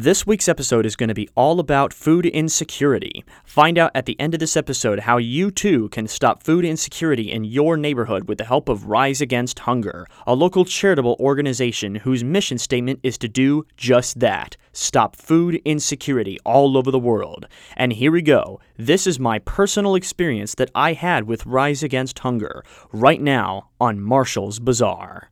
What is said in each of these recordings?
This week's episode is going to be all about food insecurity. Find out at the end of this episode how you too can stop food insecurity in your neighborhood with the help of Rise Against Hunger, a local charitable organization whose mission statement is to do just that stop food insecurity all over the world. And here we go. This is my personal experience that I had with Rise Against Hunger right now on Marshall's Bazaar.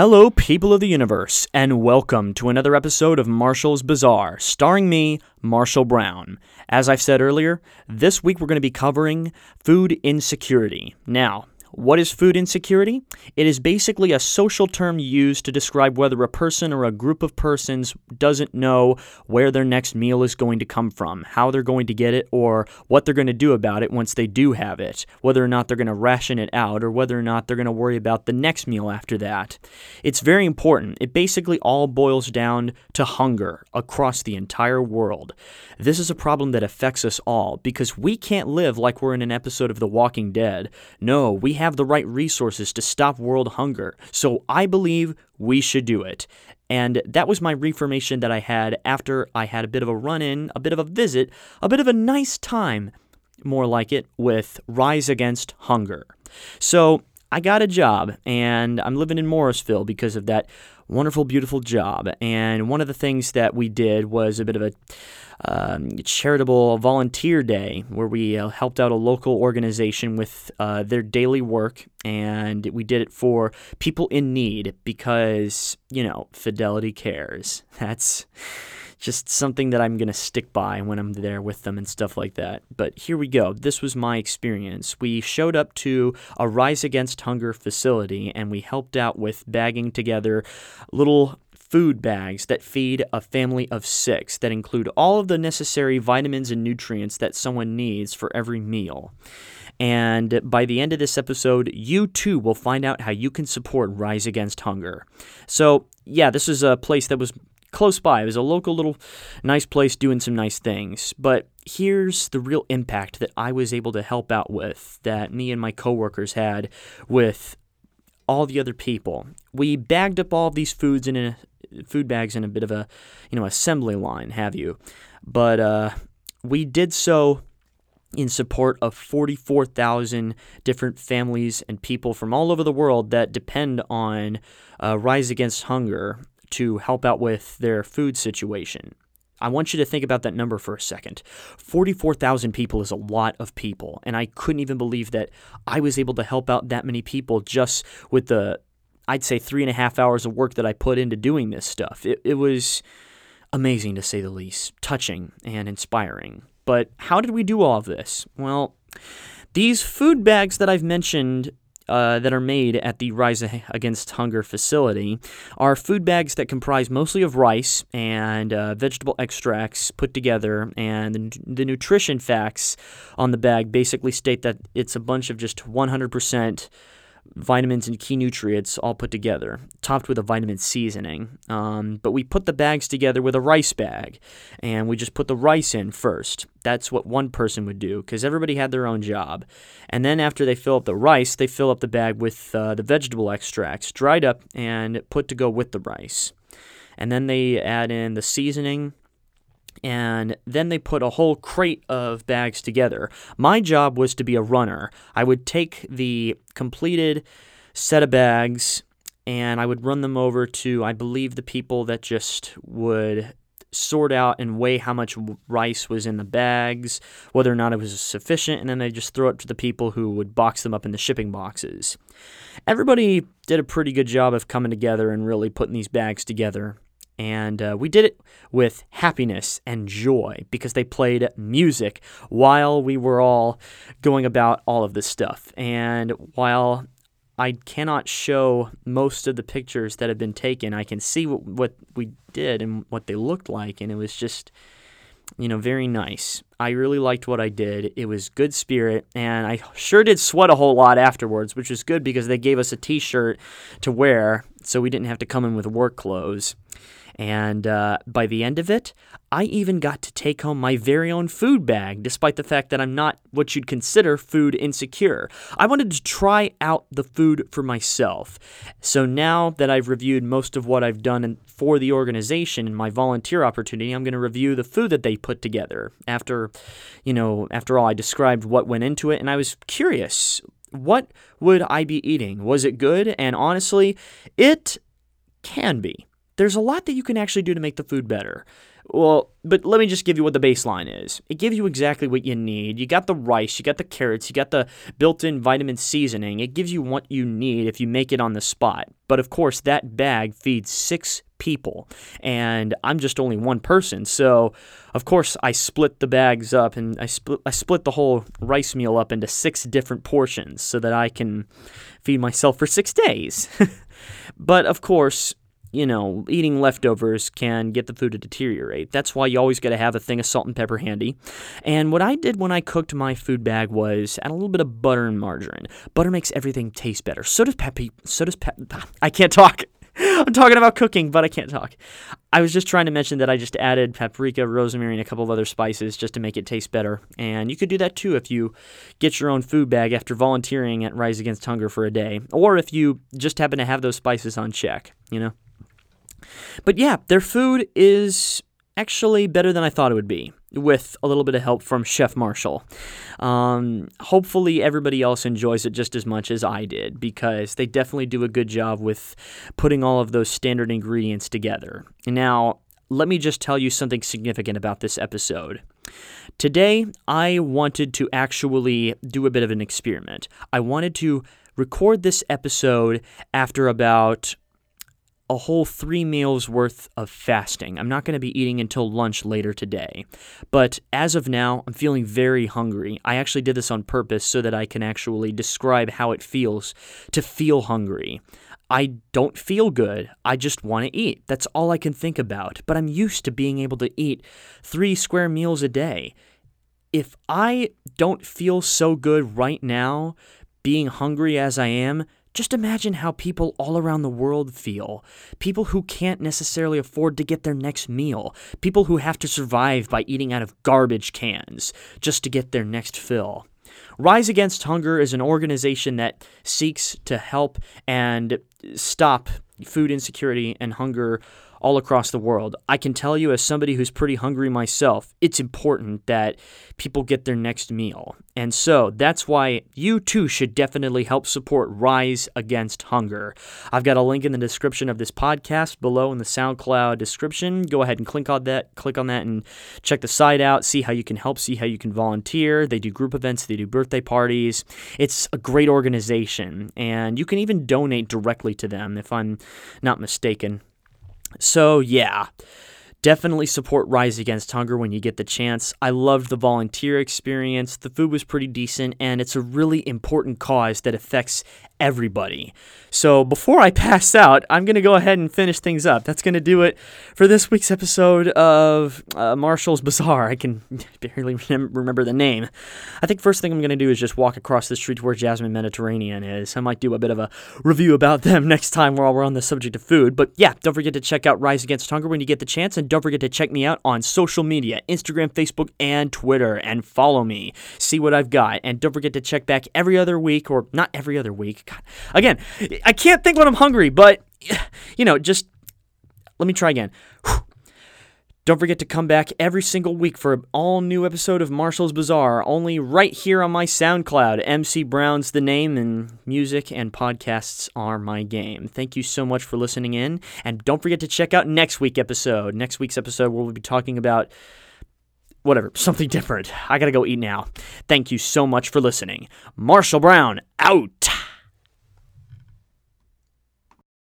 Hello, people of the universe, and welcome to another episode of Marshall's Bazaar, starring me, Marshall Brown. As I've said earlier, this week we're going to be covering food insecurity. Now, what is food insecurity? It is basically a social term used to describe whether a person or a group of persons doesn't know where their next meal is going to come from, how they're going to get it, or what they're going to do about it once they do have it, whether or not they're going to ration it out, or whether or not they're going to worry about the next meal after that. It's very important. It basically all boils down to hunger across the entire world. This is a problem that affects us all because we can't live like we're in an episode of The Walking Dead. No, we have the right resources to stop world hunger. So I believe we should do it. And that was my reformation that I had after I had a bit of a run in, a bit of a visit, a bit of a nice time, more like it, with Rise Against Hunger. So I got a job and I'm living in Morrisville because of that wonderful, beautiful job. And one of the things that we did was a bit of a um, charitable volunteer day where we uh, helped out a local organization with uh, their daily work. And we did it for people in need because, you know, Fidelity cares. That's just something that I'm going to stick by when I'm there with them and stuff like that. But here we go. This was my experience. We showed up to a Rise Against Hunger facility and we helped out with bagging together little food bags that feed a family of six that include all of the necessary vitamins and nutrients that someone needs for every meal. And by the end of this episode, you too will find out how you can support Rise Against Hunger. So, yeah, this is a place that was close by. It was a local little nice place doing some nice things. But here's the real impact that I was able to help out with that me and my coworkers had with all the other people. We bagged up all of these foods in a food bags in a bit of a, you know, assembly line, have you? But uh, we did so in support of 44,000 different families and people from all over the world that depend on uh, Rise Against Hunger to help out with their food situation. I want you to think about that number for a second. 44,000 people is a lot of people, and I couldn't even believe that I was able to help out that many people just with the, I'd say, three and a half hours of work that I put into doing this stuff. It, it was amazing to say the least, touching and inspiring. But how did we do all of this? Well, these food bags that I've mentioned uh, that are made at the Rise Against Hunger facility are food bags that comprise mostly of rice and uh, vegetable extracts put together. And the, the nutrition facts on the bag basically state that it's a bunch of just 100% vitamins and key nutrients all put together, topped with a vitamin seasoning. Um, but we put the bags together with a rice bag, and we just put the rice in first. That's what one person would do because everybody had their own job. And then after they fill up the rice, they fill up the bag with uh, the vegetable extracts, dried up and put to go with the rice. And then they add in the seasoning and then they put a whole crate of bags together. My job was to be a runner. I would take the completed set of bags and I would run them over to, I believe, the people that just would sort out and weigh how much rice was in the bags, whether or not it was sufficient, and then they just throw it to the people who would box them up in the shipping boxes. Everybody did a pretty good job of coming together and really putting these bags together. And uh, we did it with happiness and joy because they played music while we were all going about all of this stuff. And while I cannot show most of the pictures that have been taken, I can see what, what we did and what they looked like. And it was just, you know, very nice. I really liked what I did. It was good spirit, and I sure did sweat a whole lot afterwards, which was good because they gave us a t shirt to wear so we didn't have to come in with work clothes. And uh, by the end of it, I even got to take home my very own food bag, despite the fact that I'm not what you'd consider food insecure. I wanted to try out the food for myself. So now that I've reviewed most of what I've done for the organization and my volunteer opportunity, I'm going to review the food that they put together. After, you know, after all, I described what went into it, and I was curious what would I be eating? Was it good? And honestly, it can be. There's a lot that you can actually do to make the food better. Well, but let me just give you what the baseline is. It gives you exactly what you need. You got the rice, you got the carrots, you got the built in vitamin seasoning. It gives you what you need if you make it on the spot. But of course, that bag feeds six people, and I'm just only one person. So, of course, I split the bags up and I split, I split the whole rice meal up into six different portions so that I can feed myself for six days. but of course, you know, eating leftovers can get the food to deteriorate. That's why you always got to have a thing of salt and pepper handy. And what I did when I cooked my food bag was add a little bit of butter and margarine. Butter makes everything taste better. So does peppy. So does pep. Ah, I can't talk. I'm talking about cooking, but I can't talk. I was just trying to mention that I just added paprika, rosemary, and a couple of other spices just to make it taste better. And you could do that too if you get your own food bag after volunteering at Rise Against Hunger for a day, or if you just happen to have those spices on check, you know? But yeah, their food is actually better than I thought it would be, with a little bit of help from Chef Marshall. Um, hopefully, everybody else enjoys it just as much as I did, because they definitely do a good job with putting all of those standard ingredients together. Now, let me just tell you something significant about this episode. Today, I wanted to actually do a bit of an experiment. I wanted to record this episode after about a whole three meals worth of fasting. I'm not going to be eating until lunch later today. But as of now, I'm feeling very hungry. I actually did this on purpose so that I can actually describe how it feels to feel hungry. I don't feel good. I just want to eat. That's all I can think about. But I'm used to being able to eat three square meals a day. If I don't feel so good right now, being hungry as I am, just imagine how people all around the world feel. People who can't necessarily afford to get their next meal. People who have to survive by eating out of garbage cans just to get their next fill. Rise Against Hunger is an organization that seeks to help and stop food insecurity and hunger all across the world. I can tell you, as somebody who's pretty hungry myself, it's important that people get their next meal. And so that's why you too should definitely help support Rise Against Hunger. I've got a link in the description of this podcast below in the SoundCloud description. Go ahead and click on that, click on that and check the site out, see how you can help, see how you can volunteer. They do group events, they do birthday parties. It's a great organization and you can even donate directly to them if I'm not mistaken. So, yeah, definitely support Rise Against Hunger when you get the chance. I loved the volunteer experience. The food was pretty decent, and it's a really important cause that affects everybody. So before I pass out, I'm going to go ahead and finish things up. That's going to do it for this week's episode of uh, Marshall's Bazaar. I can barely remember the name. I think first thing I'm going to do is just walk across the street to where Jasmine Mediterranean is. I might do a bit of a review about them next time while we're on the subject of food. But yeah, don't forget to check out Rise Against Hunger when you get the chance. And don't forget to check me out on social media Instagram, Facebook, and Twitter. And follow me. See what I've got. And don't forget to check back every other week, or not every other week. God. Again, I can't think when I'm hungry, but, you know, just let me try again. Don't forget to come back every single week for an all new episode of Marshall's Bazaar, only right here on my SoundCloud. MC Brown's the name, and music and podcasts are my game. Thank you so much for listening in, and don't forget to check out next week's episode. Next week's episode, where we'll be talking about whatever, something different. I gotta go eat now. Thank you so much for listening. Marshall Brown, out.